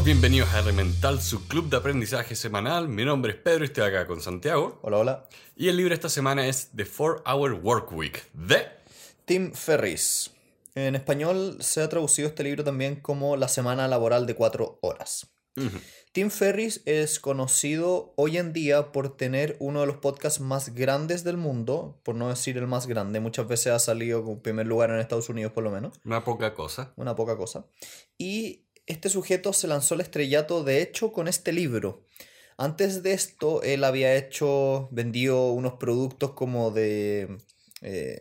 todos bienvenidos a Elemental, su club de aprendizaje semanal. Mi nombre es Pedro y estoy acá con Santiago. Hola, hola. Y el libro esta semana es The 4 Hour Work Week de Tim Ferris. En español se ha traducido este libro también como La semana laboral de cuatro horas. Tim Ferris es conocido hoy en día por tener uno de los podcasts más grandes del mundo, por no decir el más grande. Muchas veces ha salido en primer lugar en Estados Unidos por lo menos. Una poca cosa. Una poca cosa. Y este sujeto se lanzó al estrellato de hecho con este libro. Antes de esto, él había hecho, vendido unos productos como de... Eh,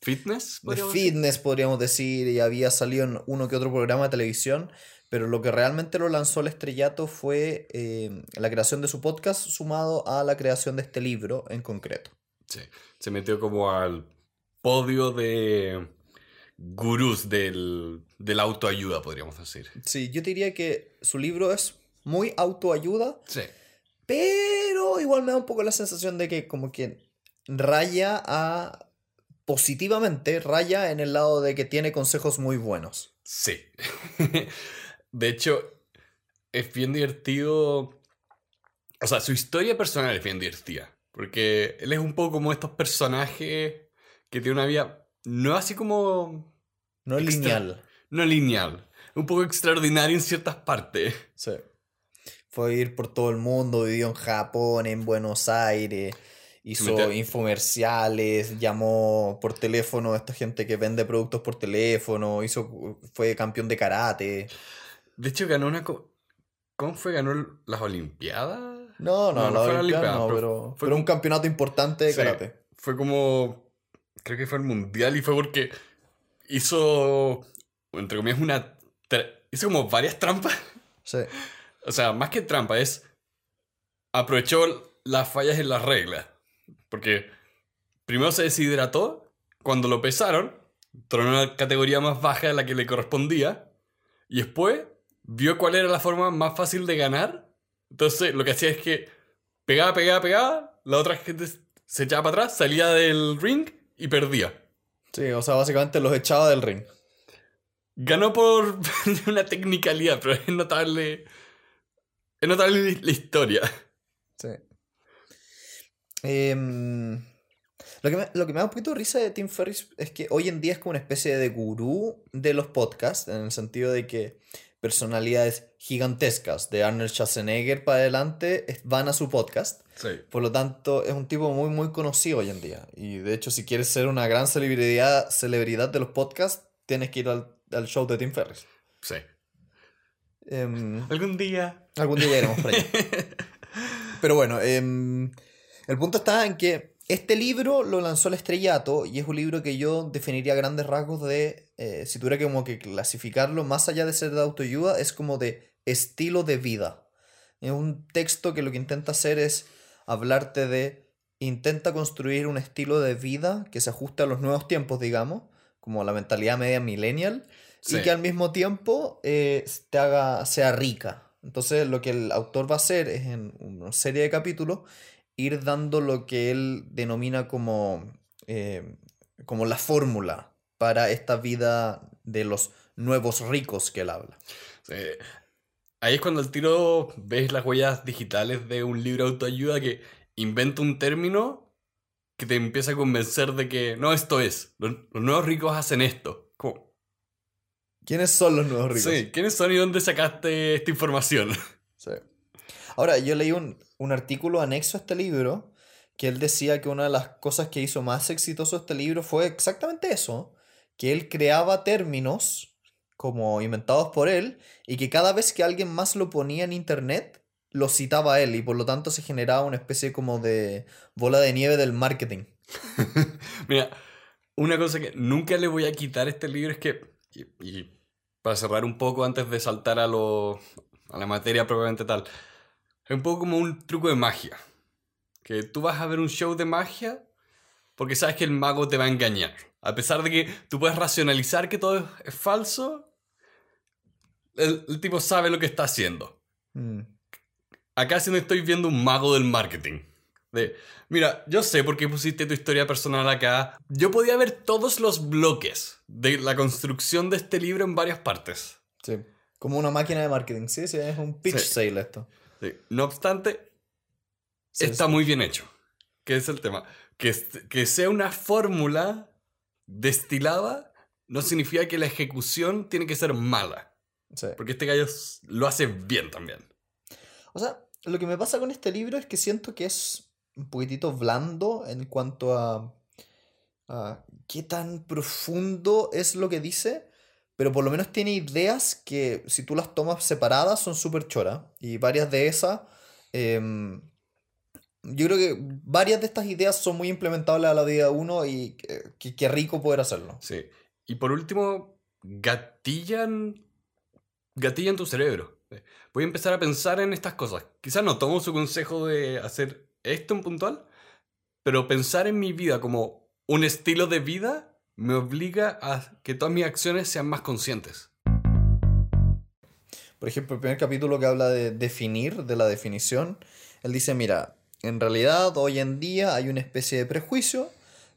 ¿Fitness? De fitness, podríamos decir, y había salido en uno que otro programa de televisión, pero lo que realmente lo lanzó al estrellato fue eh, la creación de su podcast sumado a la creación de este libro en concreto. Sí, se metió como al podio de gurús del, de la autoayuda, podríamos decir. Sí, yo diría que su libro es muy autoayuda. Sí. Pero igual me da un poco la sensación de que como que raya a positivamente, raya en el lado de que tiene consejos muy buenos. Sí. de hecho, es bien divertido. O sea, su historia personal es bien divertida. Porque él es un poco como estos personajes que tiene una vida no así como... No lineal. No lineal. Un poco extraordinario en ciertas partes. Sí. Fue ir por todo el mundo, vivió en Japón, en Buenos Aires, hizo infomerciales, llamó por teléfono a esta gente que vende productos por teléfono, hizo, fue campeón de karate. De hecho, ganó una... ¿Cómo fue? ¿Ganó las Olimpiadas? No, no, no, las Olimpiadas, no, pero, fue un campeonato importante de karate. Fue como... Creo que fue el mundial y fue porque hizo, entre comillas, una... Hizo como varias trampas. Sí. O sea, más que trampa, es... Aprovechó las fallas en las reglas. Porque primero se deshidrató, cuando lo pesaron, tronó una categoría más baja de la que le correspondía, y después vio cuál era la forma más fácil de ganar. Entonces lo que hacía es que pegaba, pegaba, pegaba, la otra gente se echaba para atrás, salía del ring y perdía. Sí, o sea, básicamente los echaba del ring. Ganó por una tecnicalidad, pero es notable. Es notable la historia. Sí. Em, lo, que me, lo, que me, da un poquito de risa de Tim Ferriss es que hoy en día es como una especie de gurú de los podcasts, en el sentido de que personalidades gigantescas de Arnold Schwarzenegger para adelante van a su podcast. Por lo tanto, es un tipo muy, muy conocido hoy en día. Y de hecho, si quieres ser una gran celebridad, celebridad de los podcasts, tienes que ir al, al show de Tim Ferriss. Sí. Em, algún día. Algún día iremos por allá. Pero bueno, eh, el punto está en que este libro lo lanzó el estrellato y es un libro que yo definiría a grandes rasgos de, eh, si tuviera que como que clasificarlo, más allá de ser de autoayuda, es como de estilo de vida. Es un texto que lo que intenta hacer es hablarte de, intenta construir un estilo de vida que se ajuste a los nuevos tiempos, digamos, como la mentalidad media millennial, y que al mismo tiempo eh, te haga, sea rica. Entonces lo que el autor va a hacer es en una serie de capítulos ir dando lo que él denomina como, eh, como la fórmula para esta vida de los nuevos ricos que él habla. Ahí es cuando el tiro ves las huellas digitales de un libro de autoayuda que inventa un término que te empieza a convencer de que no, esto es, los, nuevos ricos hacen esto. ¿Quiénes son los nuevos ricos? Sí, ¿quiénes son y dónde sacaste esta información? Sí. Ahora, yo leí un, un artículo anexo a este libro que él decía que una de las cosas que hizo más exitoso este libro fue exactamente eso, que él creaba términos como inventados por él y que cada vez que alguien más lo ponía en internet, lo citaba él y por lo tanto se generaba una especie como de bola de nieve del marketing. Mira, una cosa que nunca le voy a quitar a este libro es que, y, para cerrar un poco antes de saltar a, lo, a la materia propiamente tal, es un poco como un truco de magia. Que tú vas a ver un show de magia porque sabes que el mago te va a engañar. A pesar de que tú puedes racionalizar que todo es falso, el, tipo sabe lo que está haciendo. Mm. Acá sí no estoy viendo un mago del marketing. De, mira, yo sé por qué pusiste tu historia personal acá. Yo podía ver todos los bloques de la construcción de este libro en varias partes. Sí. Como una máquina de marketing, sí, sí, es un pitch Sí. sale esto. Sí. No obstante, Sí, está sí. muy bien hecho. Que es el tema. Que, que sea una fórmula destilada no significa que la ejecución tiene que ser mala. Porque este gallo lo hace bien también. O sea, lo que me pasa con este libro es que siento que es un poquitito blando en cuanto a, a qué tan profundo es lo que dice, pero por lo menos tiene ideas que si tú las tomas separadas son súper choras. Y varias de esas, em, yo creo que varias de estas ideas son muy implementables a la vida de uno y qué rico poder hacerlo. Sí. Y por último, gatillan. Gatillan tu cerebro. Voy a empezar a pensar en estas cosas. Quizás no tomo su consejo de hacer esto en puntual, pero pensar en mi vida como un estilo de vida me obliga a que todas mis acciones sean más conscientes. Por ejemplo, el primer capítulo que habla de definir, de la definición, él dice, mira, en realidad hoy en día hay una especie de prejuicio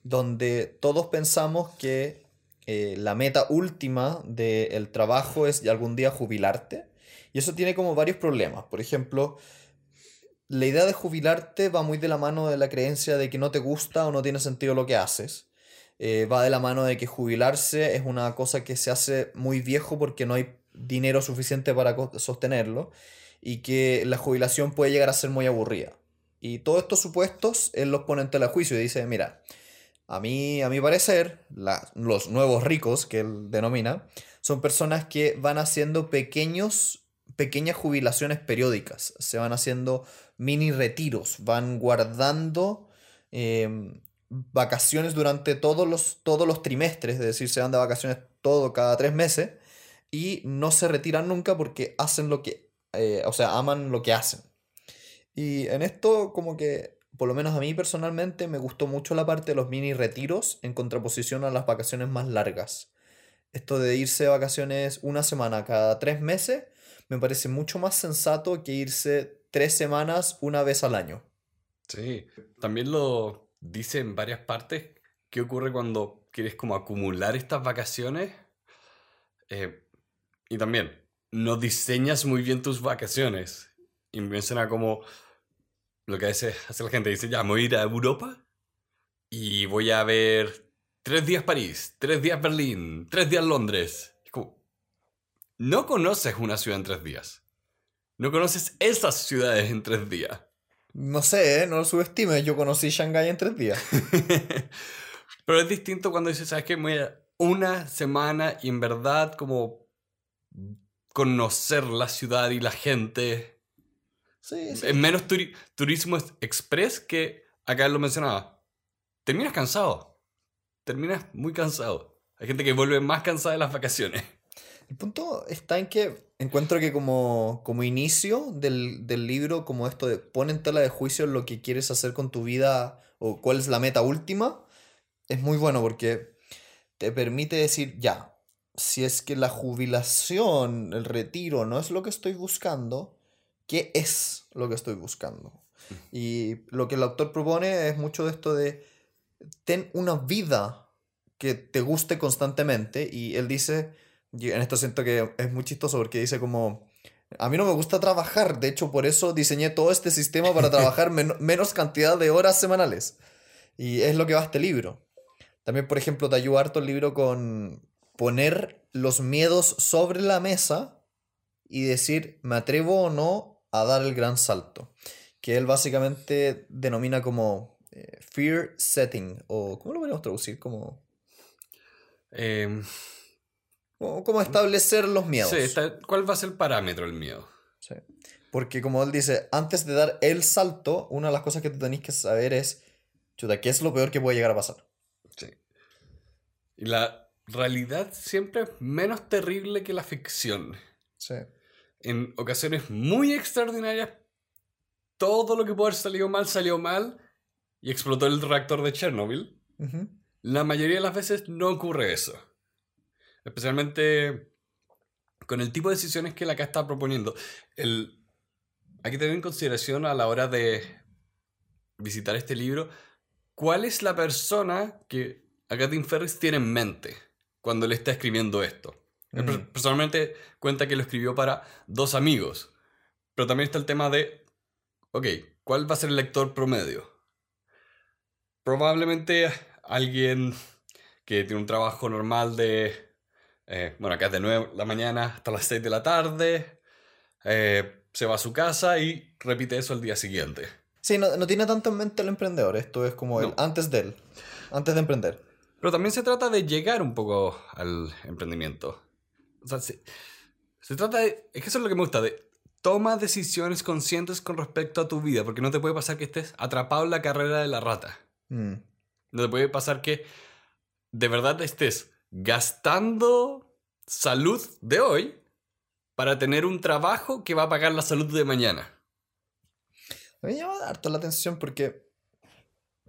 donde todos pensamos que eh, la meta última del trabajo es algún día jubilarte. Y eso tiene como varios problemas. Por ejemplo, la idea de jubilarte va muy de la mano de la creencia de que no te gusta o no tiene sentido lo que haces. Eh, va de la mano de que jubilarse es una cosa que se hace muy viejo porque no hay dinero suficiente para sostenerlo y que la jubilación puede llegar a ser muy aburrida. Y todos estos supuestos él los pone en tela juicio y dice, mira, a mí, a mi parecer, los nuevos ricos que él denomina, son personas que van haciendo pequeños, pequeñas jubilaciones periódicas, se van haciendo mini retiros, van guardando em, vacaciones durante todos los, todos los trimestres, es decir, se van de vacaciones todo cada tres meses y no se retiran nunca porque hacen lo que, eh, o sea, aman lo que hacen. Y en esto como que, por lo menos a mí personalmente, me gustó mucho la parte de los mini retiros en contraposición a las vacaciones más largas. Esto de irse de vacaciones una semana cada tres meses me parece mucho más sensato que irse tres semanas una vez al año. Sí. También lo dice en varias partes. ¿Qué ocurre cuando quieres como acumular estas vacaciones? Eh, y también, no diseñas muy bien tus vacaciones. Y menciona como lo que a veces hace la gente. Dice, ya, me voy a ir a Europa y voy a ver tres días París, tres días Berlín, tres días Londres. Es como, no conoces una ciudad en tres días. No conoces esas ciudades en tres días. No sé, ¿eh? no lo subestimes, yo conocí Shanghái en tres días. Pero es distinto cuando dices, ¿sabes qué? Me voy a una semana y en verdad como conocer la ciudad y la gente. Sí, sí. Es menos turi- turismo express que acá lo mencionaba. Terminas cansado. Terminas muy cansado. Hay gente que vuelve más cansada de las vacaciones. El punto está en que encuentro que como, como inicio del, del libro, como esto de pon en tela de juicio lo que quieres hacer con tu vida o cuál es la meta última, es muy bueno porque te permite decir, ya, si es que la jubilación, el retiro no es lo que estoy buscando, ¿qué es lo que estoy buscando? Y lo que el autor propone es mucho de esto de ten una vida que te guste constantemente y él dice, y en esto siento que es muy chistoso porque dice como, a mí no me gusta trabajar, de hecho por eso diseñé todo este sistema para trabajar men- menos cantidad de horas semanales. Y es lo que va este libro. También, por ejemplo, te ayuda harto el libro con poner los miedos sobre la mesa y decir, ¿me atrevo o no a dar el gran salto? Que él básicamente denomina como eh, fear setting, o ¿cómo lo podemos traducir? Como, Eh, como, establecer los miedos. sí, está- ¿Cuál va a ser el parámetro del miedo? Sí. Porque como él dice, antes de dar el salto, una de las cosas que tú tenéis que saber es, chuta, ¿qué es lo peor que puede llegar a pasar? Sí. Y la realidad siempre es menos terrible que la ficción. Sí. En ocasiones muy extraordinarias, todo lo que puede haber salido mal salió mal y explotó el reactor de Chernobyl. La mayoría de las veces no ocurre eso. Especialmente con el tipo de decisiones que la acá está proponiendo. El, hay que tener en consideración a la hora de visitar este libro cuál es la persona que Agatha Ferris tiene en mente cuando le está escribiendo esto. Mm. Personalmente cuenta que lo escribió para dos amigos. Pero también está el tema de, ok, ¿cuál va a ser el lector promedio? Probablemente alguien que tiene un trabajo normal de, eh, bueno, acá es de 9 de la mañana hasta las 6 de la tarde, eh, se va a su casa y repite eso al día siguiente. Sí, no, no tiene tanto en mente el emprendedor. Esto es como el No. antes de él. Antes de emprender. Pero también se trata de llegar un poco al emprendimiento. O sea, se, se trata de... Es que eso es lo que me gusta, de toma decisiones conscientes con respecto a tu vida, porque no te puede pasar que estés atrapado en la carrera de la rata. Mm. No te puede pasar que de verdad estés gastando salud de hoy para tener un trabajo que va a pagar la salud de mañana. Me llama harto la atención porque.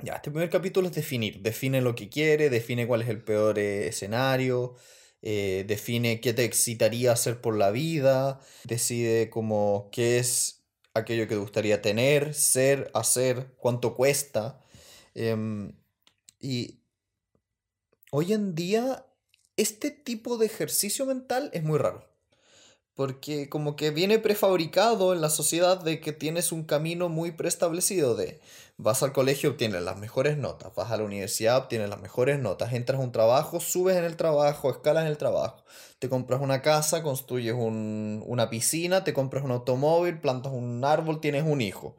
Ya, este primer capítulo es definir. Define lo que quiere, define cuál es el peor eh, escenario, eh, define qué te excitaría hacer por la vida, decide como qué es aquello que te gustaría tener, ser, hacer, cuánto cuesta. Em, y hoy en día, este tipo de ejercicio mental es muy raro. Porque como que viene prefabricado en la sociedad de que tienes un camino muy preestablecido de vas al colegio, obtienes las mejores notas, vas a la universidad, obtienes las mejores notas, entras a un trabajo, subes en el trabajo, escalas en el trabajo, te compras una casa, construyes un- una piscina, te compras un automóvil, plantas un árbol, tienes un hijo.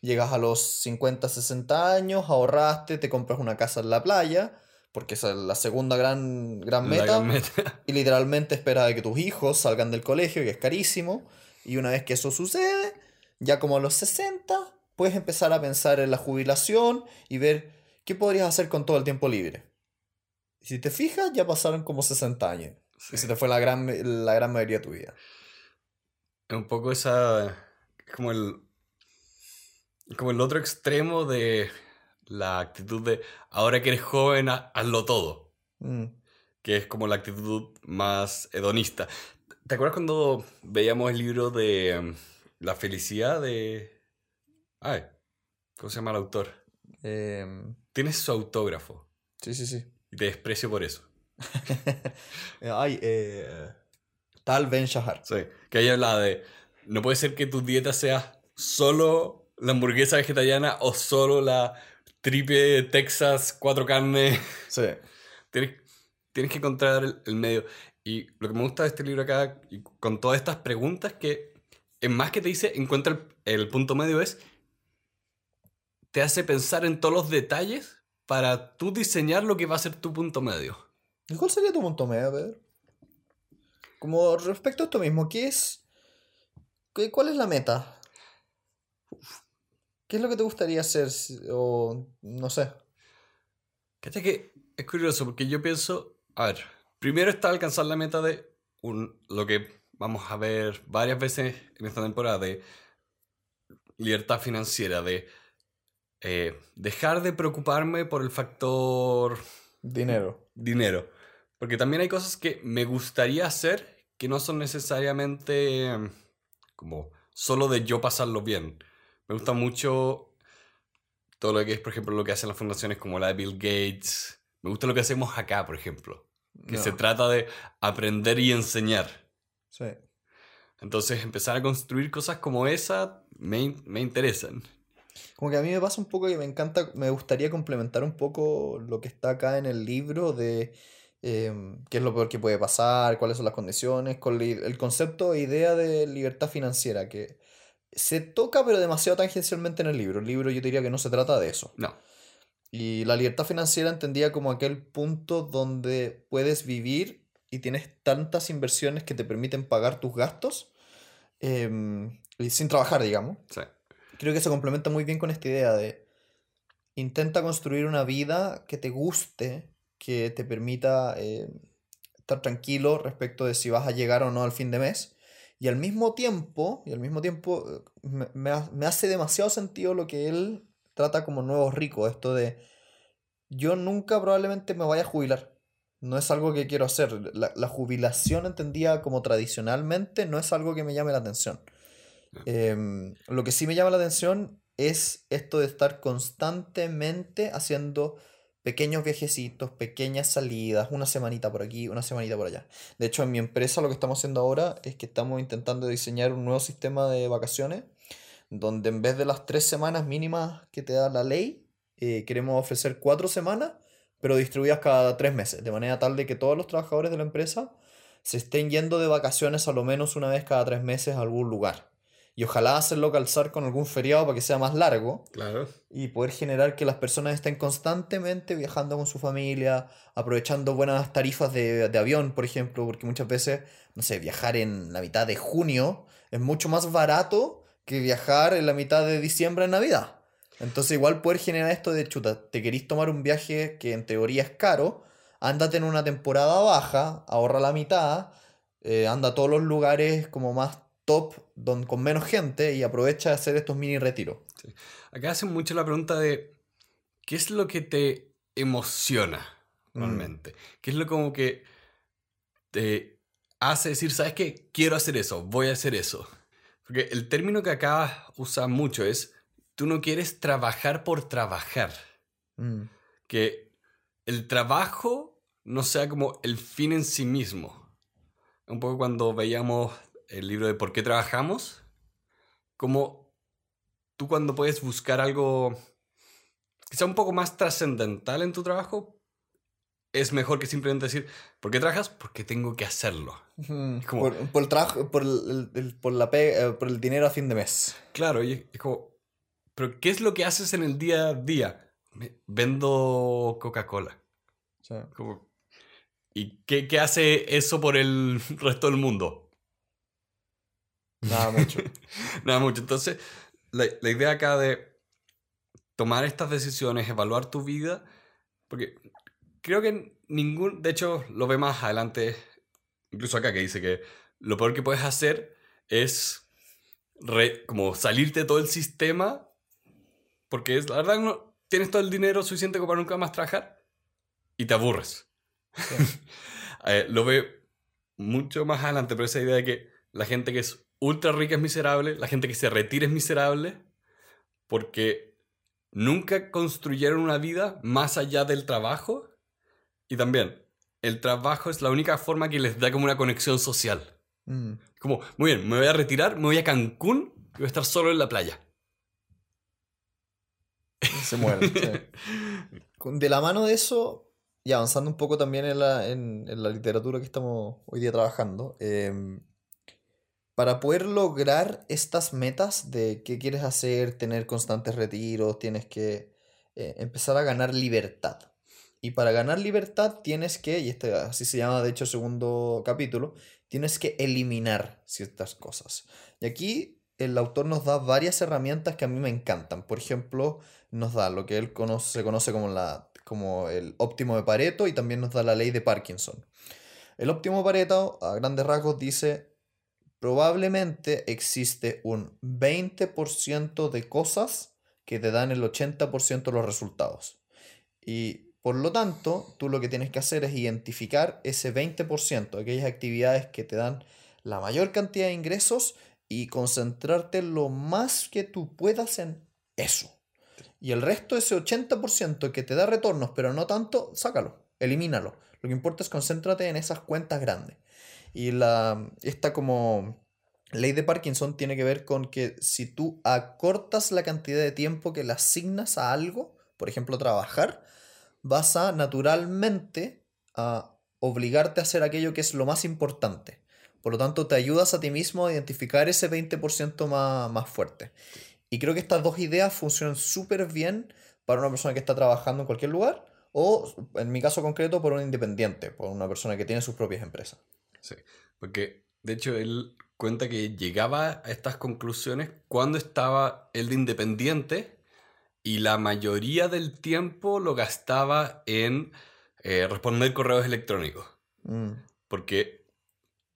Llegas a los 50, 60 años, ahorraste, te compras una casa en la playa, porque esa es la segunda gran, gran meta. gran meta. Y literalmente espera de que tus hijos salgan del colegio, que es carísimo. Y una vez que eso sucede, ya como a los 60, puedes empezar a pensar en la jubilación y ver qué podrías hacer con todo el tiempo libre. Y si te fijas, ya pasaron como 60 años. Y se te fue la gran, la gran mayoría de tu vida. Es un poco esa. Es como el. Como el otro extremo de la actitud de ahora que eres joven, ha- hazlo todo. Mm. Que es como la actitud más hedonista. ¿Te acuerdas cuando veíamos el libro de em, La felicidad de. Ay, ¿cómo se llama el autor? Em, Tienes su autógrafo sí, sí, sí. y te desprecio por eso. Ay, eh, Tal Ben Shahar. Sí, que ahí habla de. No puede ser que tu dieta sea solo la hamburguesa vegetariana o solo la triple Texas cuatro carnes. Sí. Tienes, tienes que encontrar el, el medio. Y lo que me gusta de este libro acá, y con todas estas preguntas, que en más que te dice, encuentra el, el punto medio, es. Te hace pensar en todos los detalles para tú diseñar lo que va a ser tu punto medio. ¿Y cuál sería tu punto medio, Pedro? Como respecto a esto mismo, ¿qué es. qué- ¿Cuál es la meta? ¿Qué es lo que te gustaría hacer? O no sé. ¿Cachai que es curioso? Porque yo pienso, a ver, primero está alcanzar la meta de un, lo que vamos a ver varias veces en esta temporada de libertad financiera, de eh, dejar de preocuparme por el factor Dinero. dinero. Porque también hay cosas que me gustaría hacer que no son necesariamente em, como solo de yo pasarlo bien. Me gusta mucho todo lo que es, por ejemplo, lo que hacen las fundaciones como la de Bill Gates. Me gusta lo que hacemos acá, por ejemplo. Que No. se trata de aprender y enseñar. Sí. Entonces, empezar a construir cosas como esa me, me interesan. Como que a mí me pasa un poco que me encanta, me gustaría complementar un poco lo que está acá en el libro de em, qué es lo peor que puede pasar, cuáles son las condiciones, con el concepto e idea de libertad financiera, que se toca pero demasiado tangencialmente en el libro. El libro yo diría que no se trata de eso. No. Y la libertad financiera entendía como aquel punto donde puedes vivir y tienes tantas inversiones que te permiten pagar tus gastos em, y sin trabajar, digamos. Sí. Creo que se complementa muy bien con esta idea de intenta construir una vida que te guste, que te permita eh, estar tranquilo respecto de si vas a llegar o no al fin de mes. Y al mismo tiempo, y al mismo tiempo, eh, me, me ha- me hace demasiado sentido lo que él trata como nuevos ricos, esto de yo nunca probablemente me vaya a jubilar. No es algo que quiero hacer. La, la jubilación entendida como tradicionalmente no es algo que me llame la atención. Em, lo que sí me llama la atención es esto de estar constantemente haciendo pequeños viajecitos, pequeñas salidas, una semanita por aquí, una semanita por allá. De hecho, en mi empresa lo que estamos haciendo ahora es que estamos intentando diseñar un nuevo sistema de vacaciones, donde en vez de las tres semanas mínimas que te da la ley, eh, queremos ofrecer cuatro semanas, pero distribuidas cada tres meses, de manera tal de que todos los trabajadores de la empresa se estén yendo de vacaciones a lo menos una vez cada tres meses a algún lugar. Y ojalá hacerlo calzar con algún feriado para que sea más largo. Claro. Y poder generar que las personas estén constantemente viajando con su familia, aprovechando buenas tarifas de, de avión, por ejemplo, porque muchas veces, no sé, viajar en la mitad de junio es mucho más barato que viajar en la mitad de diciembre en Navidad. Entonces igual poder generar esto de chuta, te querís tomar un viaje que en teoría es caro, ándate en una temporada baja, ahorra la mitad, eh, anda a todos los lugares como más top, don, con menos gente y aprovecha de hacer estos mini retiros. Acá hacen mucho la pregunta de ¿qué es lo que te emociona realmente? ¿Qué es lo como que te hace decir, ¿sabes qué? Quiero hacer eso, voy a hacer eso. Porque el término que acá usa mucho es, tú no quieres trabajar por trabajar. Mm. Que el trabajo no sea como el fin en sí mismo. Un poco cuando veíamos el libro de ¿Por qué trabajamos? Como tú cuando puedes buscar algo que sea un poco más trascendental en tu trabajo, es mejor que simplemente decir, ¿por qué trabajas? Porque tengo que hacerlo. Como- Por, por el trabajo, por el, el- por, la pe- eh, por el dinero a fin de mes. Claro, y es como, ¿pero qué es lo que haces en el día a día? Vendo Coca-Cola. ¿Y qué, qué hace eso por el resto del mundo? Nada mucho. Nada mucho. Entonces, la, la idea acá de tomar estas decisiones, evaluar tu vida, porque creo que ningún, de hecho, lo ve más adelante, incluso acá que dice que lo peor que puedes hacer es re- como salirte de todo el sistema, porque es, la verdad no tienes todo el dinero suficiente como para nunca más trabajar y te aburres. Eh, lo ve mucho más adelante, pero esa idea de que la gente que es ultra rica es miserable, la gente que se retira es miserable, porque nunca construyeron una vida más allá del trabajo. Y también, el trabajo es la única forma que les da como una conexión social. Mm. Como, muy bien, me voy a retirar, me voy a Cancún y voy a estar solo en la playa. Se mueren. sí. De la mano de eso, y avanzando un poco también en la, en, en la literatura que estamos hoy día trabajando, em, para poder lograr estas metas de qué quieres hacer, tener constantes retiros, tienes que eh, empezar a ganar libertad. Y para ganar libertad tienes que, y este así se llama de hecho segundo capítulo, tienes que eliminar ciertas cosas. Y aquí el autor nos da varias herramientas que a mí me encantan. Por ejemplo, nos da lo que él se conoce como, la, como el óptimo de Pareto y también nos da la ley de Parkinson. El óptimo Pareto, a grandes rasgos, dice, probablemente existe un 20% de cosas que te dan el 80% de los resultados. Y por lo tanto, tú lo que tienes que hacer es identificar ese 20%, aquellas actividades que te dan la mayor cantidad de ingresos y concentrarte lo más que tú puedas en eso. Y el resto, ese 80% que te da retornos, pero no tanto, sácalo, elimínalo. Lo que importa es concéntrate en esas cuentas grandes. Y la, esta como ley de Parkinson tiene que ver con que si tú acortas la cantidad de tiempo que le asignas a algo, por ejemplo trabajar, vas a naturalmente a obligarte a hacer aquello que es lo más importante. Por lo tanto, te ayudas a ti mismo a identificar ese 20% más, más fuerte. Y creo que estas dos ideas funcionan súper bien para una persona que está trabajando en cualquier lugar o, en mi caso concreto, por un independiente, por una persona que tiene sus propias empresas. Sí, porque de hecho él cuenta que llegaba a estas conclusiones cuando estaba él de independiente y la mayoría del tiempo lo gastaba en eh, responder correos electrónicos. Mm, Porque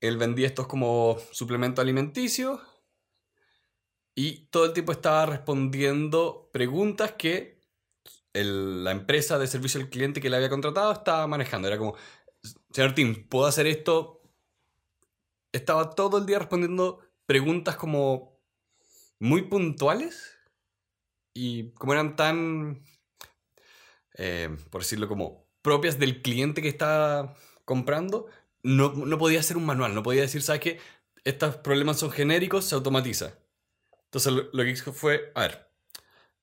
él vendía estos como suplemento alimenticio y todo el tiempo estaba respondiendo preguntas que el- la empresa de servicio al cliente que le había contratado estaba manejando. Era como, señor Tim, ¿puedo hacer esto? Estaba todo el día respondiendo preguntas como muy puntuales y como eran tan eh, por decirlo como, propias del cliente que está comprando, no, no podía ser un manual, no podía decir, ¿sabes qué? Estos problemas son genéricos, se automatiza. Entonces lo, lo que hizo fue, a ver,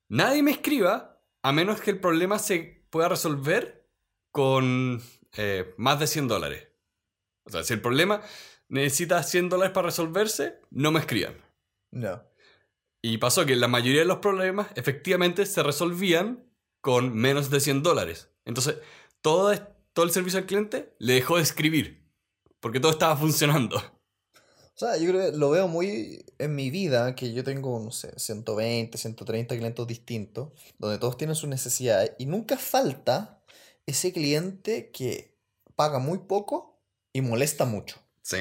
nadie me escriba a menos que el problema se pueda resolver con eh, más de 100 dólares. O sea, si el problema necesita 100 dólares para resolverse, no me escriban. No. Y pasó que la mayoría de los problemas efectivamente se resolvían con menos de 100 dólares. Entonces, todo, todo el servicio al cliente le dejó de escribir. Porque todo estaba funcionando. O sea, yo creo que lo veo muy en mi vida, que yo tengo, no sé, 120, 130 clientes distintos, donde todos tienen sus necesidades, y nunca falta ese cliente que paga muy poco y molesta mucho. Sí.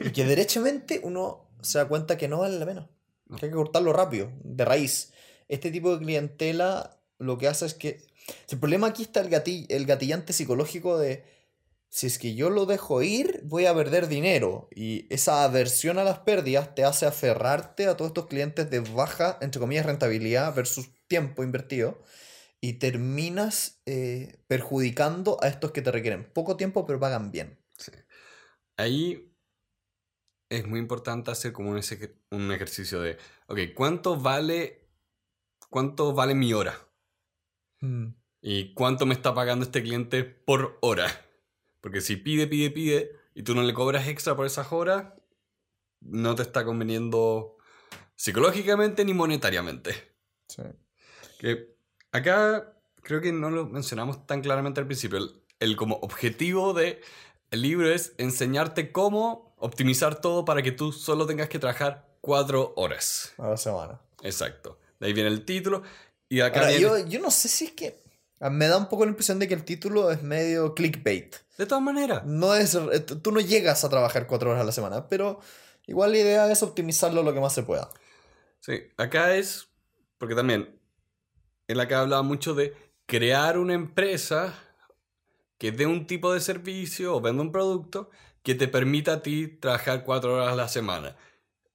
Y que derechamente uno se da cuenta que no vale la pena. Que hay que cortarlo rápido, de raíz. Este tipo de clientela lo que hace es que... El problema aquí está el, el gatillante psicológico de... Si es que yo lo dejo ir, voy a perder dinero. Y esa aversión a las pérdidas te hace aferrarte a todos estos clientes de baja, entre comillas, rentabilidad versus tiempo invertido. Y terminas eh, perjudicando a estos que te requieren poco tiempo, pero pagan bien. Ahí es muy importante hacer como un, ejercicio de, ok, ¿cuánto vale, cuánto vale mi hora? ¿Y cuánto me está pagando este cliente por hora? Porque si pide, pide, pide y tú no le cobras extra por esas horas, no te está conveniendo psicológicamente ni monetariamente. Sí. Que acá creo que no lo mencionamos tan claramente al principio. El, el como objetivo de el libro es enseñarte cómo optimizar todo para que tú solo tengas que trabajar cuatro horas. A la semana. Exacto. De ahí viene el título. Y acá Ahora, viene... yo, yo no sé si es que. ah, Me da un poco la impresión de que el título es medio clickbait. De todas maneras. No es. eh, Tú no llegas a trabajar cuatro horas a la semana, pero igual la idea es optimizarlo lo que más se pueda. Sí, acá es, porque también, él acá hablaba mucho de crear una empresa que dé un tipo de servicio o venda un producto que te permita a ti trabajar cuatro horas a la semana.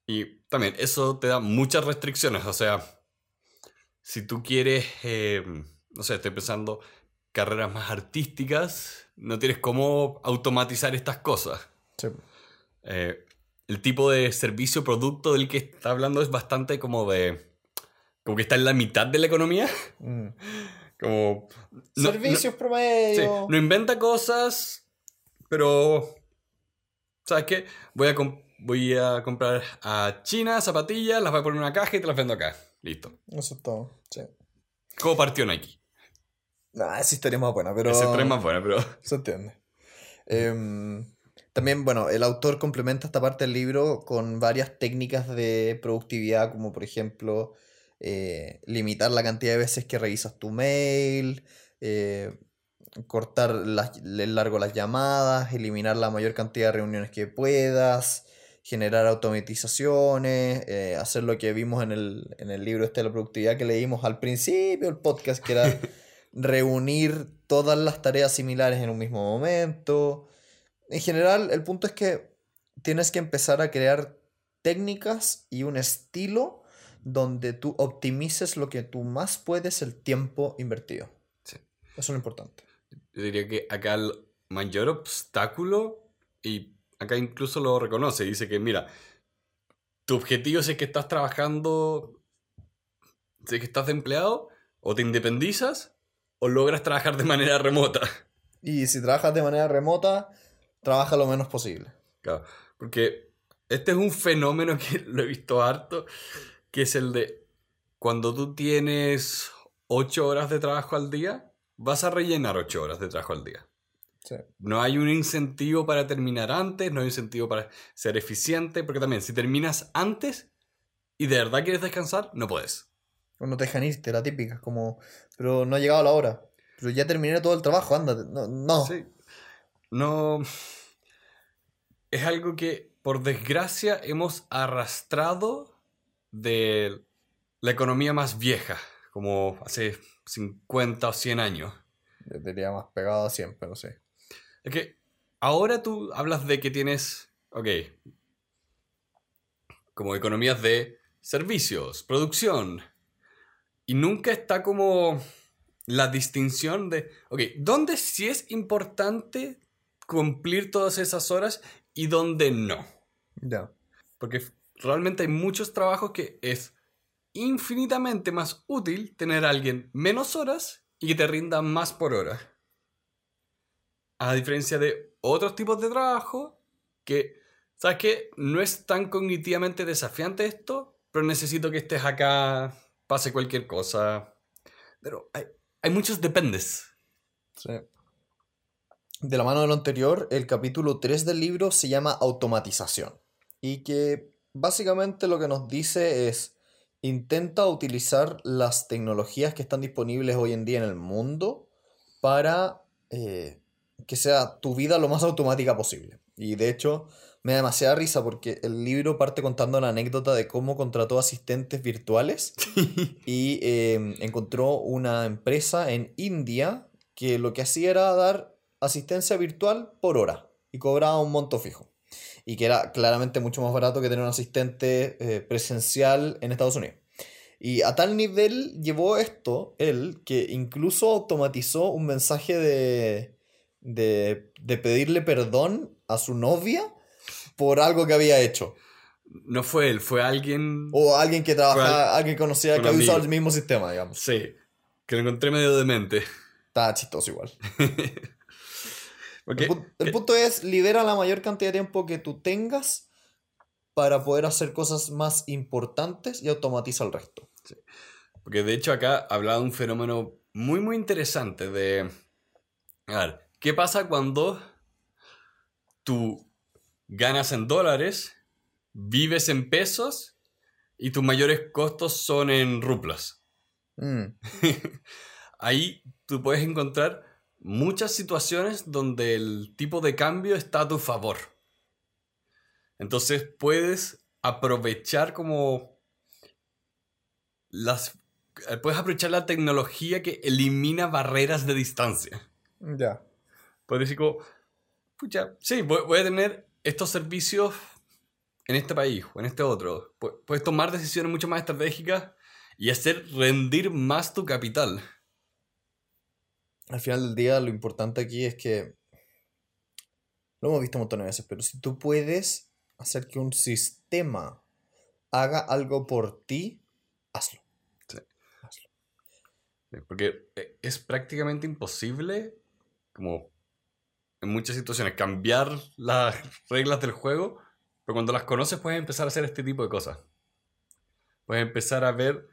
Y también eso te da muchas restricciones, o sea, si tú quieres, eh, no sé, estoy pensando carreras más artísticas, no tienes cómo automatizar estas cosas. Sí. Eh, el tipo de servicio producto del que está hablando es bastante como de. como que está en la mitad de la economía. Mm. Como. Servicios sí, promedio. no inventa cosas, pero. ¿Sabes qué? Voy a, voy a comprar a China zapatillas, las voy a poner en una caja y te las vendo acá. Listo. Eso es todo. Sí. ¿Cómo partió Nike? No, esa historia es más buena, pero. Ese tren más bueno, pero. Se entiende. Em, también, bueno, el autor complementa esta parte del libro con varias técnicas de productividad, como por ejemplo, eh, limitar la cantidad de veces que revisas tu mail, eh, cortar las, el largo las llamadas, eliminar la mayor cantidad de reuniones que puedas, generar automatizaciones, eh, hacer lo que vimos en el, en el libro este de la productividad que leímos al principio del podcast, que era reunir todas las tareas similares en un mismo momento. En general, el punto es que tienes que empezar a crear técnicas y un estilo donde tú optimices lo que tú más puedes el tiempo invertido. Sí. Eso es lo importante. Yo diría que acá el mayor obstáculo, y acá incluso lo reconoce, dice que mira, tu objetivo es que estás trabajando, es que estás de empleado, o te independizas, o logras trabajar de manera remota. Y si trabajas de manera remota, trabaja lo menos posible. Claro, porque este es un fenómeno que lo he visto harto, que es el de cuando tú tienes 8 horas de trabajo al día, vas a rellenar 8 horas de trabajo al día. Sí. No hay un incentivo para terminar antes, no hay un incentivo para ser eficiente, porque también si terminas antes y de verdad quieres descansar, no puedes. O no te dejan irte, la típica, como, pero no ha llegado la hora. Pero ya terminé todo el trabajo, ándate. No, no. Sí. No. Es algo que, por desgracia, hemos arrastrado de la economía más vieja, como hace 50 o 100 años. Yo diría más pegado a siempre, no sé. Es que ahora tú hablas de que tienes, ok, como economías de servicios, producción, y nunca está como la distinción de, ok, ¿dónde sí es importante cumplir todas esas horas y dónde no? Ya. Porque realmente hay muchos trabajos que es infinitamente más útil tener a alguien menos horas y que te rinda más por hora. A diferencia de otros tipos de trabajo que, ¿sabes qué? No es tan cognitivamente desafiante esto, pero necesito que estés acá, pase cualquier cosa. Pero hay, hay muchos dependes. De la mano de lo anterior, el capítulo 3 del libro se llama Automatización. Y que básicamente lo que nos dice es, intenta utilizar las tecnologías que están disponibles hoy en día en el mundo para eh, que sea tu vida lo más automática posible. Y de hecho, me da demasiada risa porque el libro parte contando la anécdota de cómo contrató asistentes virtuales y eh, encontró una empresa en India que lo que hacía era dar asistencia virtual por hora y cobraba un monto fijo. Y que era claramente mucho más barato que tener un asistente eh, presencial en Estados Unidos. Y a tal nivel llevó esto él que incluso automatizó un mensaje de, de, de pedirle perdón a su novia por algo que había hecho. No fue él, fue alguien. O alguien que trabajaba, al- alguien que conocía que había usado el mismo sistema, digamos. Sí, que lo encontré medio demente. Está chistoso igual. Porque, El, pu- el punto es, libera la mayor cantidad de tiempo que tú tengas para poder hacer cosas más importantes y automatiza el resto. porque de hecho acá hablaba de un fenómeno muy, muy interesante de... A ver, ¿qué pasa cuando tú ganas en dólares, vives en pesos y tus mayores costos son en ruplas? Mm, Ahí tú puedes encontrar muchas situaciones donde el tipo de cambio está a tu favor. Entonces puedes aprovechar como las eh, puedes aprovechar la tecnología que elimina barreras de distancia. Ya. Puedes decir como, pucha, sí, voy, voy a tener estos servicios en este país o en este otro. Pu- Puedes tomar decisiones mucho más estratégicas y hacer rendir más tu capital. Al final del día, lo importante aquí es que. Lo hemos visto un montón de veces, pero si tú puedes hacer que un sistema haga algo por ti, hazlo. Sí, Porque eh, es prácticamente imposible, como en muchas situaciones, cambiar las reglas del juego, pero cuando las conoces puedes empezar a hacer este tipo de cosas. Puedes empezar a ver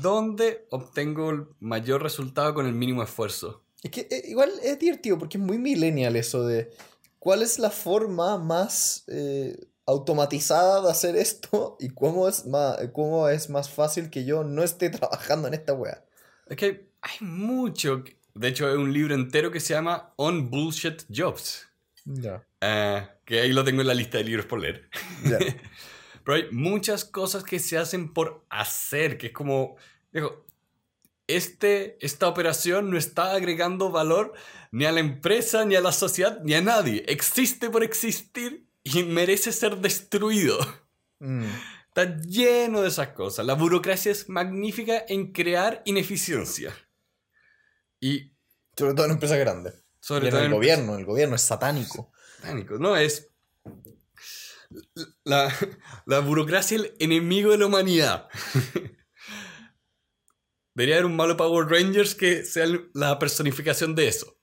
dónde obtengo el mayor resultado con el mínimo esfuerzo. Es que eh, igual es divertido porque es muy millennial eso de cuál es la forma más eh, automatizada de hacer esto y cómo es más, cómo es más fácil que yo no esté trabajando en esta wea. Es que hay mucho. De hecho, hay un libro entero que se llama On Bullshit Jobs. Ya. eh, que ahí lo tengo en la lista de libros por leer. Ya. Pero hay muchas cosas que se hacen por hacer, que es como, digo, este, esta operación no está agregando valor ni a la empresa, ni a la sociedad, ni a nadie. Existe por existir y merece ser destruido. Mm. Está lleno de esas cosas. La burocracia es magnífica en crear ineficiencia. Y Sobre todo en empresas grandes. sobre Y en todo el en gobierno, el gobierno es satánico. Británicos, No, es. La, la burocracia es el enemigo de la humanidad. Debería haber un malo Power Rangers que sea la personificación de eso.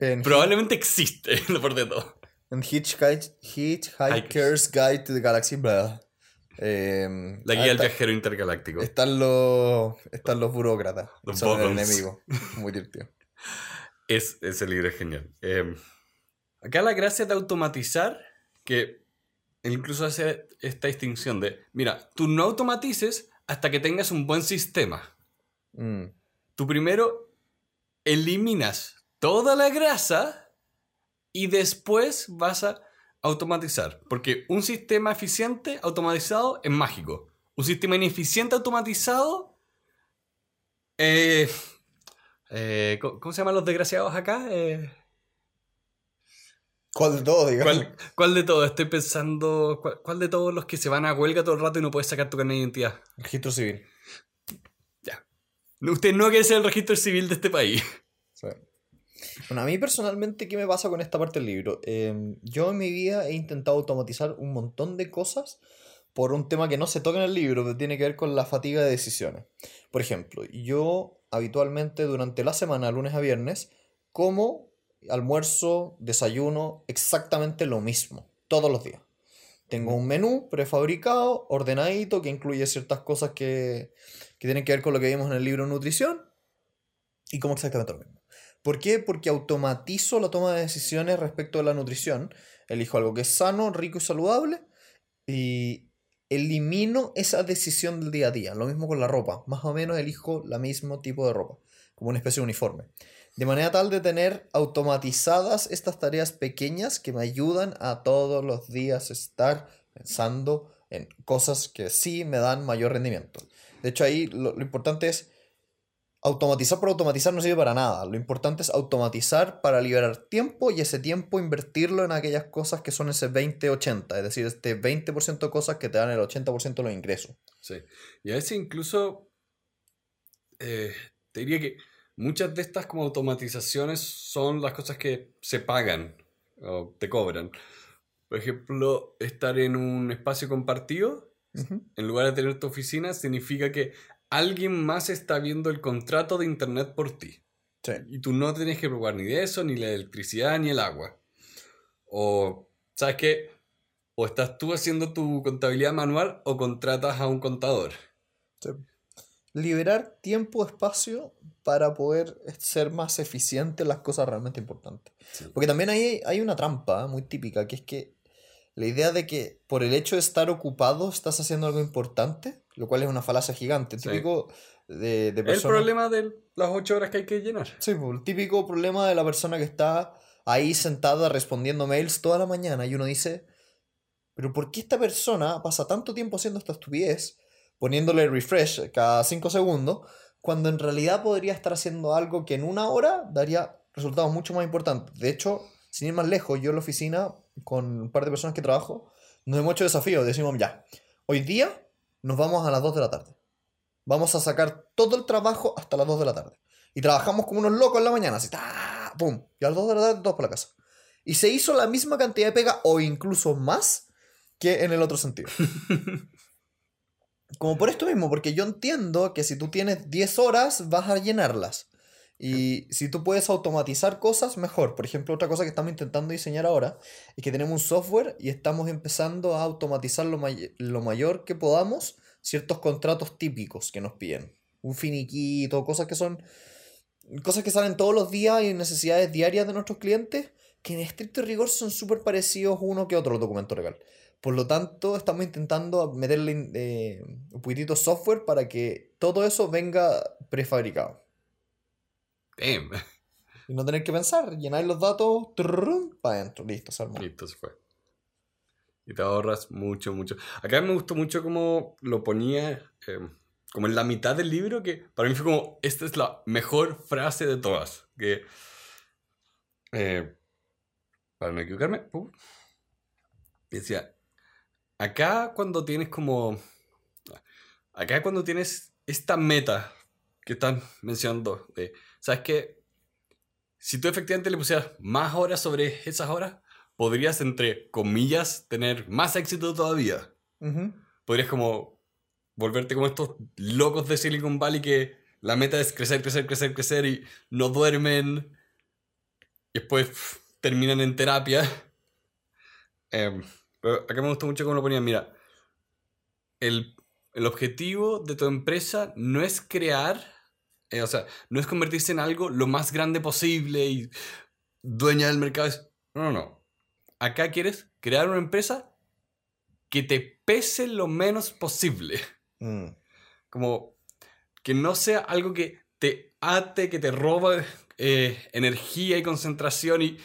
En, Probablemente existe, lo por de todo. en Hitchhike- Hitchhiker's Guide to the Galaxy, blah. Em, La guía del viajero intergaláctico. Están los, están los burócratas. Los son el enemigo. Muy divertido. Es, ese libro es genial. Eh, acá la gracia de automatizar, que incluso hace esta distinción de, mira, tú no automatices hasta que tengas un buen sistema. Mm, Tú primero eliminas toda la grasa y después vas a automatizar. Porque un sistema eficiente automatizado es mágico. Un sistema ineficiente automatizado... eh, eh, ¿cómo, se llaman los desgraciados acá? Eh, ¿Cuál de todo, digamos? ¿cuál, cuál de todos? Estoy pensando... ¿cuál, cuál de todos los que se van a huelga todo el rato y no puedes sacar tu carnet de identidad? Registro civil. Usted no quiere ser el registro civil de este país. Bueno, a mí personalmente, ¿qué me pasa con esta parte del libro? Em, yo en mi vida he intentado automatizar un montón de cosas por un tema que no se toca en el libro, que tiene que ver con la fatiga de decisiones. Por ejemplo, yo habitualmente durante la semana, lunes a viernes, como almuerzo, desayuno, exactamente lo mismo, todos los días. Tengo un menú prefabricado, ordenadito, que incluye ciertas cosas que, que tienen que ver con lo que vimos en el libro Nutrición, y como exactamente lo mismo. ¿Por qué? Porque automatizo la toma de decisiones respecto a la nutrición. Elijo algo que es sano, rico y saludable y elimino esa decisión del día a día. Lo mismo con la ropa. Más o menos elijo el mismo tipo de ropa, como una especie de uniforme. De manera tal de tener automatizadas estas tareas pequeñas que me ayudan a todos los días estar pensando en cosas que sí me dan mayor rendimiento. De hecho, ahí lo, importante es automatizar por automatizar no sirve para nada. Lo importante es automatizar para liberar tiempo y ese tiempo invertirlo en aquellas cosas que son ese 20-80, es decir, este 20% de cosas que te dan el 80% de los ingresos. Sí. Y a veces incluso eh, te diría que muchas de estas como automatizaciones son las cosas que se pagan o te cobran. Por ejemplo, estar en un espacio compartido, en lugar de tener tu oficina, significa que alguien más está viendo el contrato de internet por ti. Y tú no tienes que preocupar ni de eso, ni la electricidad, ni el agua. O, ¿sabes qué? O estás tú haciendo tu contabilidad manual o contratas a un contador. Liberar tiempo, espacio para poder ser más eficiente en las cosas realmente importantes. Porque también hay, hay una trampa muy típica, que es que la idea de que por el hecho de estar ocupado estás haciendo algo importante, lo cual es una falacia gigante, típico de, de El problema de las ocho horas que hay que llenar. Sí, pues, el típico problema de la persona que está ahí sentada respondiendo mails toda la mañana y uno dice, pero ¿por qué esta persona pasa tanto tiempo haciendo esta estupidez, poniéndole refresh cada cinco segundos, cuando en realidad podría estar haciendo algo que en una hora daría resultados mucho más importantes? De hecho, sin ir más lejos, yo en la oficina con un par de personas que trabajo, nos hemos hecho desafío. Decimos, ya, hoy día nos vamos a las 2 de la tarde. Vamos a sacar todo el trabajo hasta las 2 de la tarde. Y trabajamos como unos locos en la mañana, así, ¡ta! ¡pum! Y a las 2 de la tarde todos para la casa. Y se hizo la misma cantidad de pega o incluso más que en el otro sentido. como por esto mismo, porque yo entiendo que si tú tienes 10 horas vas a llenarlas. Y si tú puedes automatizar cosas, mejor. Por ejemplo, otra cosa que estamos intentando diseñar ahora es que tenemos un software y estamos empezando a automatizar lo, lo mayor que podamos ciertos contratos típicos que nos piden. Un finiquito, cosas que son cosas que salen todos los días y necesidades diarias de nuestros clientes que en estricto rigor son súper parecidos uno que otro documento legal. Por lo tanto, estamos intentando meterle eh, un poquitito software para que todo eso venga prefabricado. Y no tener que pensar, llenar los datos, para adentro, listo, se armó. Listo, se fue. Y te ahorras mucho, mucho. Acá me gustó mucho cómo lo ponía em, como en la mitad del libro, que para mí fue como, esta es la mejor frase de todas. Que, eh, para no equivocarme, decía, acá cuando tienes como, acá cuando tienes esta meta que están mencionando, de ¿Sabes qué? Si tú efectivamente le pusieras más horas sobre esas horas, podrías, entre comillas, tener más éxito todavía. Podrías como volverte como estos locos de Silicon Valley que la meta es crecer, crecer, crecer, crecer y no duermen. Y después terminan en terapia. Em, pero acá me gustó mucho cómo lo ponían. Mira, el, el objetivo de tu empresa no es crear eh, o sea, no es convertirse en algo lo más grande posible y dueña del mercado. No, no, no. Acá quieres crear una empresa que te pese lo menos posible. Mm. Como que no sea algo que te ate, que te roba eh, energía y concentración y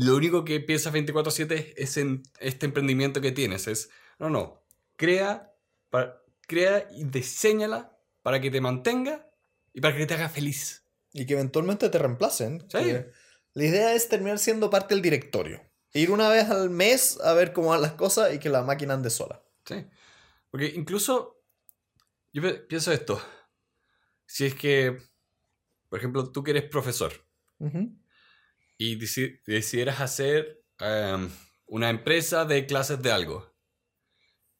lo único que piensas 24/7 es en este emprendimiento que tienes. Es, no, no, crea, para, crea y diseñala para que te mantenga y para que te haga feliz. Y que eventualmente te reemplacen. La idea es terminar siendo parte del directorio. Ir una vez al mes a ver cómo van las cosas y que la máquina ande sola. Sí. Porque incluso, yo pienso esto. si es que, por ejemplo, tú que eres profesor Ujú. Y deci- decidieras hacer em, una empresa de clases de algo,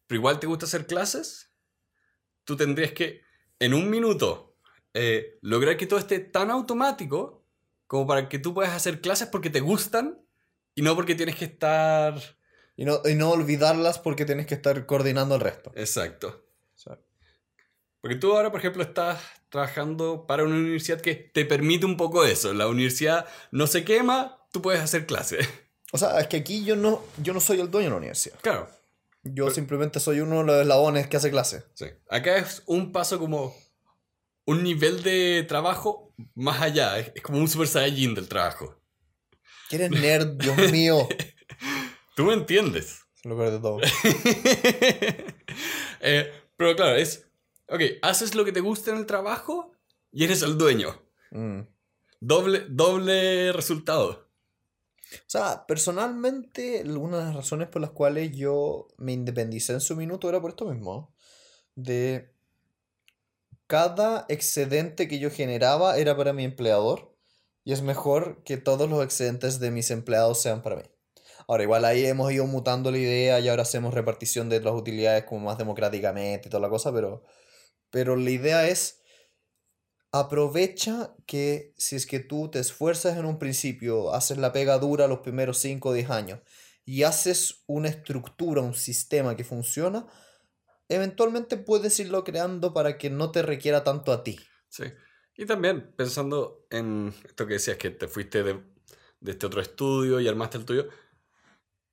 pero igual te gusta hacer clases, tú tendrías que, en un minuto, eh, lograr que todo esté tan automático como para que tú puedas hacer clases porque te gustan y no porque tienes que estar... Y no, y no olvidarlas porque tienes que estar coordinando el resto. Exacto. Porque tú ahora, por ejemplo, estás trabajando para una universidad que te permite un poco eso. La universidad no se quema, tú puedes hacer clases. o sea, es que aquí yo no, yo no soy el dueño de la universidad. Claro. Yo simplemente soy uno de los eslabones que hace clase. Sí. Acá es un paso como un nivel de trabajo más allá. Es, es como un super saiyajin del trabajo. Que eres nerd, Dios mío. Tú me entiendes. Es lo peor de todo. Eh, pero claro, es... Ok, haces lo que te gusta en el trabajo y eres el dueño. Mm. Doble, doble resultado. O sea, personalmente, una de las razones por las cuales yo me independicé en su minuto era por esto mismo. De cada excedente que yo generaba era para mi empleador y es mejor que todos los excedentes de mis empleados sean para mí. Ahora, igual ahí hemos ido mutando la idea y ahora hacemos repartición de las utilidades como más democráticamente y toda la cosa, pero, pero la idea es aprovecha que si es que tú te esfuerzas en un principio, haces la pega dura los primeros 5 o 10 años y haces una estructura, un sistema que funciona, eventualmente puedes irlo creando para que no te requiera tanto a ti. Sí. Y también pensando en esto que decías, que te fuiste de, de este otro estudio y armaste el tuyo,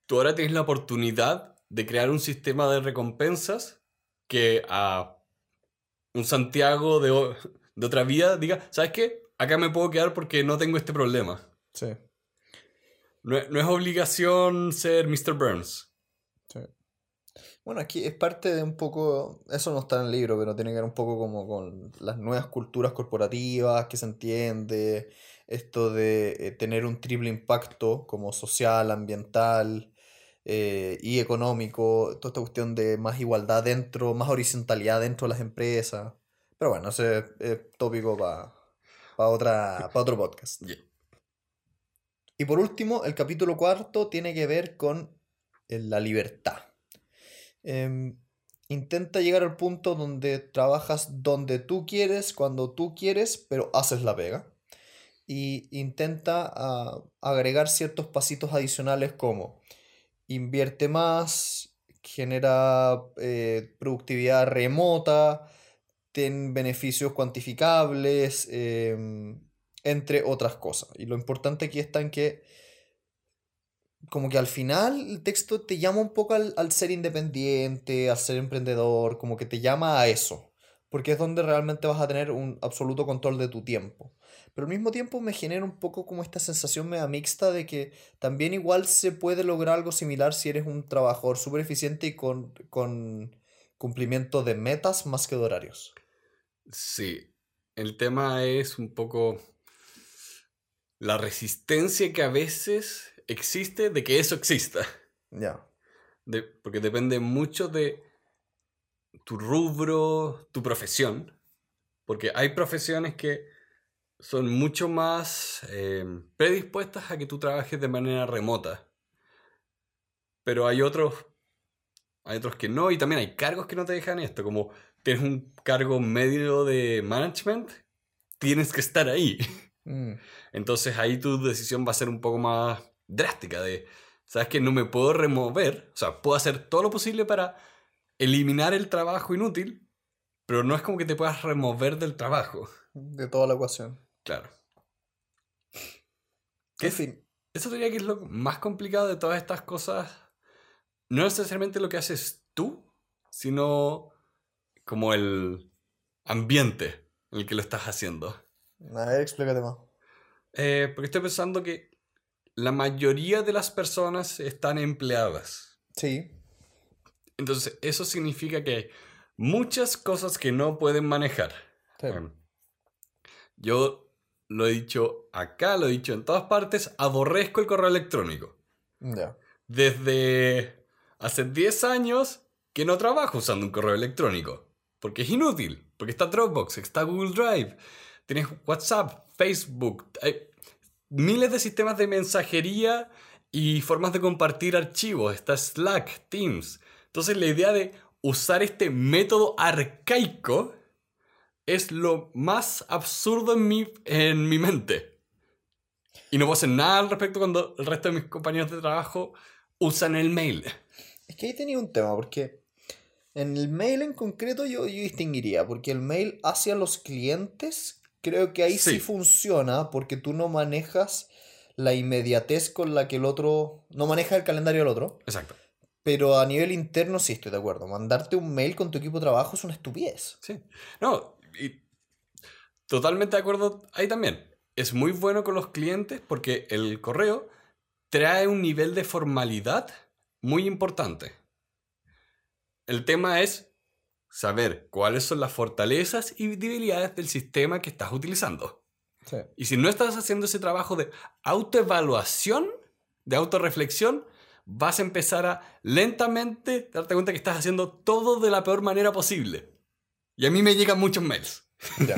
tú ahora tienes la oportunidad de crear un sistema de recompensas que a un Santiago de, de otra vida diga, ¿sabes qué? Acá me puedo quedar porque no tengo este problema. Sí, No, es- no es obligación ser Mr. Burns. sí. Bueno, aquí es parte de un poco, eso no está en el libro, pero tiene que ver un poco como con las nuevas culturas corporativas que se entiende, esto de eh, tener un triple impacto como social, ambiental eh, y económico, toda esta cuestión de más igualdad dentro, más horizontalidad dentro de las empresas. Pero bueno, ese es es tópico para otra, pa otro podcast. Yeah. Y por último, el capítulo cuarto tiene que ver con eh, la libertad. Em, intenta llegar al punto donde trabajas donde tú quieres, cuando tú quieres, pero haces la pega. Y intenta ah, agregar ciertos pasitos adicionales como invierte más, genera eh, productividad remota, ten beneficios cuantificables, em, entre otras cosas. Y lo importante aquí está en que como que al final el texto te llama un poco al, al ser independiente, al ser emprendedor, como que te llama a eso, porque es donde realmente vas a tener un absoluto control de tu tiempo. Pero al mismo tiempo me genera un poco como esta sensación media mixta de que también igual se puede lograr algo similar si eres un trabajador súper eficiente y con, con cumplimiento de metas más que de horarios. Sí, el tema es un poco la resistencia que a veces existe de que eso exista. Ya. De- porque depende mucho de tu rubro, tu profesión. Porque hay profesiones que son mucho más eh, predispuestas a que tú trabajes de manera remota. Pero hay otros, hay otros que no, y también hay cargos que no te dejan esto. Como tienes un cargo medio de management, tienes que estar ahí. Mm, Entonces ahí tu decisión va a ser un poco más drástica de, ¿sabes que No me puedo remover, o sea, puedo hacer todo lo posible para eliminar el trabajo inútil, pero no es como que te puedas remover del trabajo. de toda la ecuación. Claro. En fin. Eso diría que es lo más complicado de todas estas cosas. No necesariamente lo que haces tú, sino como el ambiente en el que lo estás haciendo. A ver, explícate más. Eh, porque estoy pensando que la mayoría de las personas están empleadas. Sí. Entonces, eso significa que hay muchas cosas que no pueden manejar. sí. Em, Yo lo he dicho acá, lo he dicho en todas partes, aborrezco el correo electrónico. Ya. Desde hace 10 años que no trabajo usando un correo electrónico, porque es inútil. Porque está Dropbox, está Google Drive, tienes WhatsApp, Facebook, hay miles de sistemas de mensajería y formas de compartir archivos. Está Slack, Teams. Entonces la idea de usar este método arcaico es lo más absurdo en mi, en mi mente. Y no puedo hacer nada al respecto cuando el resto de mis compañeros de trabajo usan el mail. Es que ahí tenía un tema, porque en el mail en concreto yo, yo distinguiría, porque el mail hacia los clientes creo que ahí sí. Sí. funciona, porque tú no manejas la inmediatez con la que el otro, no manejas el calendario del otro, Exacto. pero a nivel interno sí estoy de acuerdo. Mandarte un mail con tu equipo de trabajo es una estupidez. Sí. No, totalmente de acuerdo ahí también. Es muy bueno con los clientes porque el correo trae un nivel de formalidad muy importante. El tema es saber cuáles son las fortalezas y debilidades del sistema que estás utilizando. Sí. Y si no estás haciendo ese trabajo de autoevaluación, de autorreflexión, vas a empezar a lentamente darte cuenta que estás haciendo todo de la peor manera posible. Y a mí me llegan muchos mails. Ya.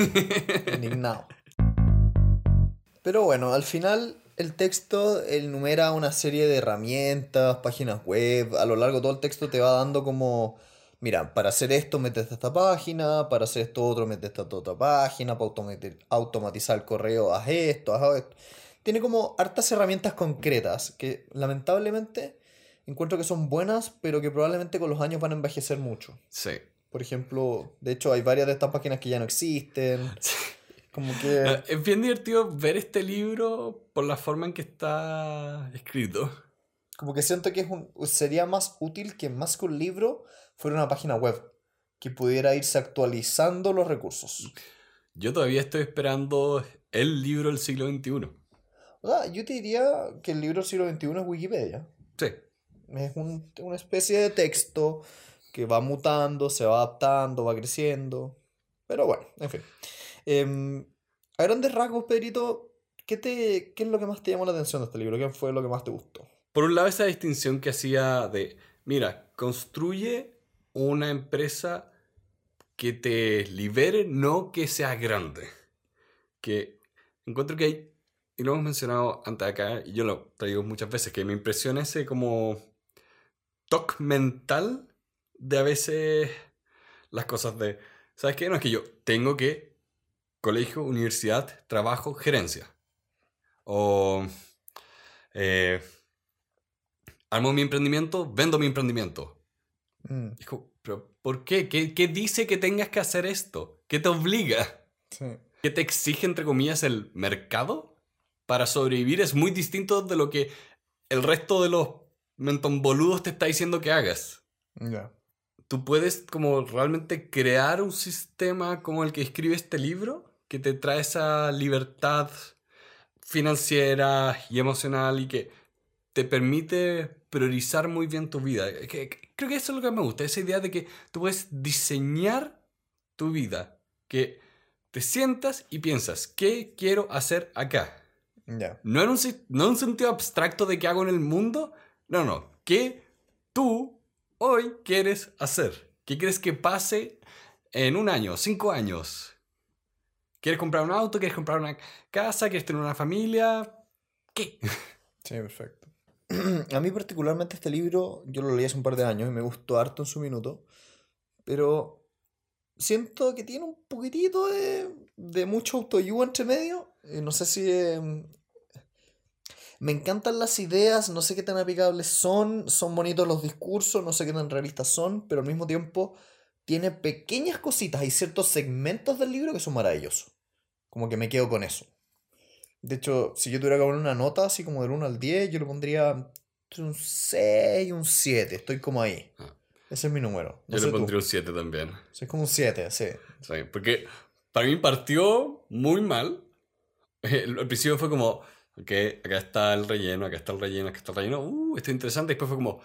Pero bueno, al final el texto enumera una serie de herramientas, páginas web. A lo largo todo el texto te va dando como, mira, para hacer esto metes esta página, para hacer esto otro metes esta otra página, para automati- automatizar el correo haz esto, haz esto. Tiene como hartas herramientas concretas que lamentablemente encuentro que son buenas, pero que probablemente con los años van a envejecer mucho. Sí. Por ejemplo, de hecho hay varias de estas páginas que ya no existen. Como que... Eh, Es bien divertido ver este libro por la forma en que está escrito. Como que siento que es un, sería más útil que más que un libro fuera una página web que pudiera irse actualizando los recursos. Yo todavía estoy esperando el libro del siglo XXI. O sea, yo te diría que el libro del siglo XXI es Wikipedia. Sí. Es un- una especie de texto que va mutando, se va adaptando, va creciendo. Pero bueno, en fin. Em, a grandes rasgos, Pedrito, ¿qué, te, ¿qué es lo que más te llamó la atención de este libro? ¿Qué fue lo que más te gustó? Por un lado, esa distinción que hacía de, mira, construye una empresa que te libere, no que sea grande. Que encuentro que hay, y lo hemos mencionado antes acá, y yo lo traigo muchas veces, que me impresiona ese como toque mental de a veces las cosas de, ¿sabes qué? No es que yo tengo que colegio, universidad, trabajo, gerencia. O eh, armo mi emprendimiento, vendo mi emprendimiento. Mm, como, ¿pero por qué? qué? qué dice que tengas que hacer esto? ¿Qué te obliga? sí. ¿Qué te exige, entre comillas, el mercado? Para sobrevivir es muy distinto de lo que el resto de los mentonboludos te está diciendo que hagas. Ya. Tú puedes como realmente crear un sistema como el que escribe este libro, que te trae esa libertad financiera y emocional y que te permite priorizar muy bien tu vida. Que- que- creo que eso es lo que me gusta, esa idea de que tú puedes diseñar tu vida, que te sientas y piensas, ¿qué quiero hacer acá? No en un, no en un sentido abstracto de qué hago en el mundo, no, no, ¿qué tú hoy quieres hacer? ¿Qué crees que pase en un año, cinco años? ¿Quieres comprar un auto? ¿Quieres comprar una casa? ¿Quieres tener una familia? ¿Qué? Sí, perfecto. A mí particularmente este libro, yo lo leí hace un par de años y me gustó harto en su minuto, pero siento que tiene un poquitito de, de mucho autoayuda entre medio. Eh, No sé si... eh, me encantan las ideas, no sé qué tan aplicables son, son bonitos los discursos, no sé qué tan realistas son, pero al mismo tiempo tiene pequeñas cositas, hay ciertos segmentos del libro que son maravillosos. Como que me quedo con eso. De hecho, si yo tuviera que poner una nota así como del 1 al 10, yo le pondría un 6 y un 7. Estoy como ahí. Ah. Ese es mi número. No Yo le tú. pondría un 7 también. Es como un 7, sí. Sí, porque para mí partió muy mal. El- Al principio fue como, ok, acá está el relleno, acá está el relleno, acá está el relleno. Uh, esto es interesante. Después fue como...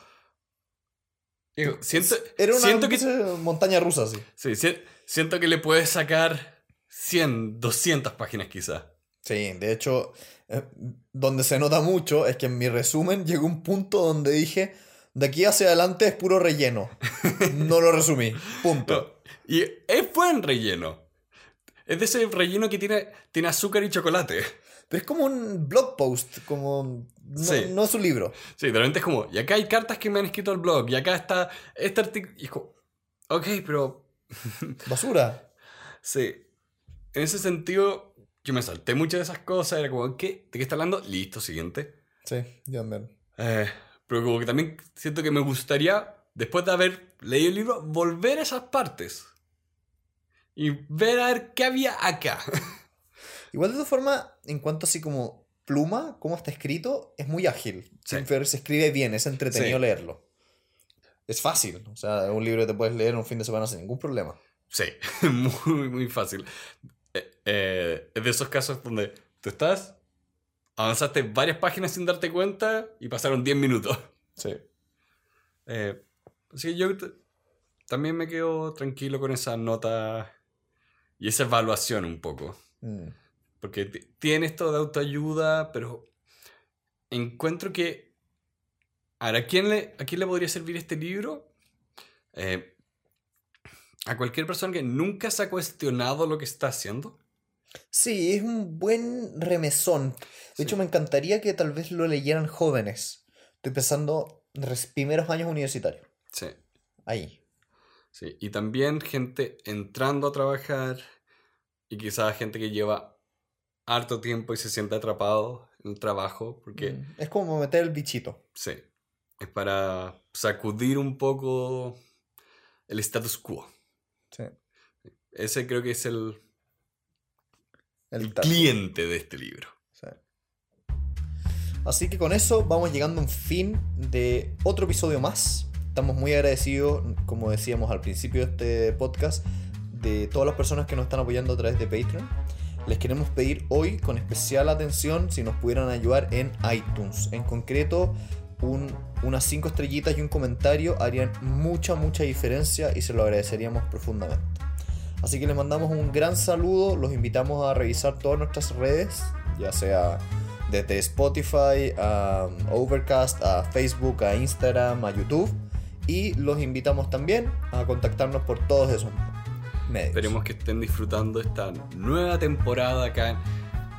Digo, siento, Era una siento que montaña rusa, sí. Sí, si- siento que le puedes sacar 100, 200 páginas quizás. Sí, de hecho, eh, donde se nota mucho es que en mi resumen llegó un punto donde dije, de aquí hacia adelante es puro relleno. No lo resumí. Punto. Y es buen relleno. Es de ese relleno que tiene, tiene azúcar y chocolate. Pero es como un blog post, como... No, Sí. no es un libro. Sí, de repente es como, y acá hay cartas que me han escrito al blog, y acá está este artículo. Y es como, ok, pero Basura. sí. En ese sentido, yo me salté muchas de esas cosas, era como, ¿qué? ¿De qué está hablando? Listo, siguiente. Sí, yo también. Eh, pero como que también siento que me gustaría, después de haber leído el libro, volver a esas partes. Y ver a ver qué había acá. Igual de todas formas, en cuanto así como pluma, cómo está escrito, es muy ágil. Sí. Siempre se escribe bien, es entretenido Sí. leerlo. Es fácil. O sea, es un libro que te puedes leer un fin de semana sin ningún problema. Sí, muy, muy fácil. Eh, eh, es de esos casos donde tú estás, avanzaste varias páginas sin darte cuenta y pasaron 10 minutos. Sí. Eh, así que yo también me quedo tranquilo con esa nota y esa evaluación un poco. Mm. Porque tiene esto de autoayuda, pero encuentro que... Ahora, ¿a quién le, ¿a quién le podría servir este libro? Eh, a cualquier persona que nunca se ha cuestionado lo que está haciendo. Sí, es un buen remesón. De Sí. hecho, me encantaría que tal vez lo leyeran jóvenes. Estoy pensando en los primeros años universitarios. Sí, Ahí. sí. Y también gente entrando a trabajar y quizás gente que lleva harto tiempo y se siente atrapado en el trabajo, porque... Mm, Es como meter el bichito. Sí, es para sacudir un poco el status quo. Sí. Ese creo que es el, El cliente de este libro. Sí. Así que con eso vamos llegando a un fin de otro episodio más. Estamos muy agradecidos, como decíamos al principio de este podcast, de todas las personas que nos están apoyando a través de Patreon. Les queremos pedir hoy con especial atención si nos pudieran ayudar en iTunes. En concreto, un- unas 5 estrellitas y un comentario harían mucha, mucha diferencia y se lo agradeceríamos profundamente. Así que les mandamos un gran saludo, los invitamos a revisar todas nuestras redes, ya sea desde Spotify, a Overcast, a Facebook, a Instagram, a YouTube. Y los invitamos también a contactarnos por todos esos medios. Esperemos que estén disfrutando esta nueva temporada acá en,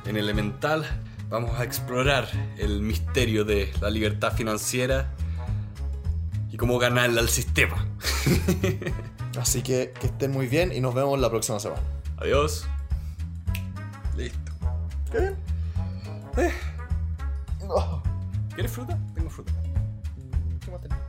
en Elemental. Vamos a explorar el misterio de la libertad financiera y cómo ganarla al sistema. Así que que estén muy bien y nos vemos la próxima semana. Adiós. Listo. ¿Qué bien? Eh. Oh. ¿Quieres fruta? Tengo fruta. ¿Qué más tenemos?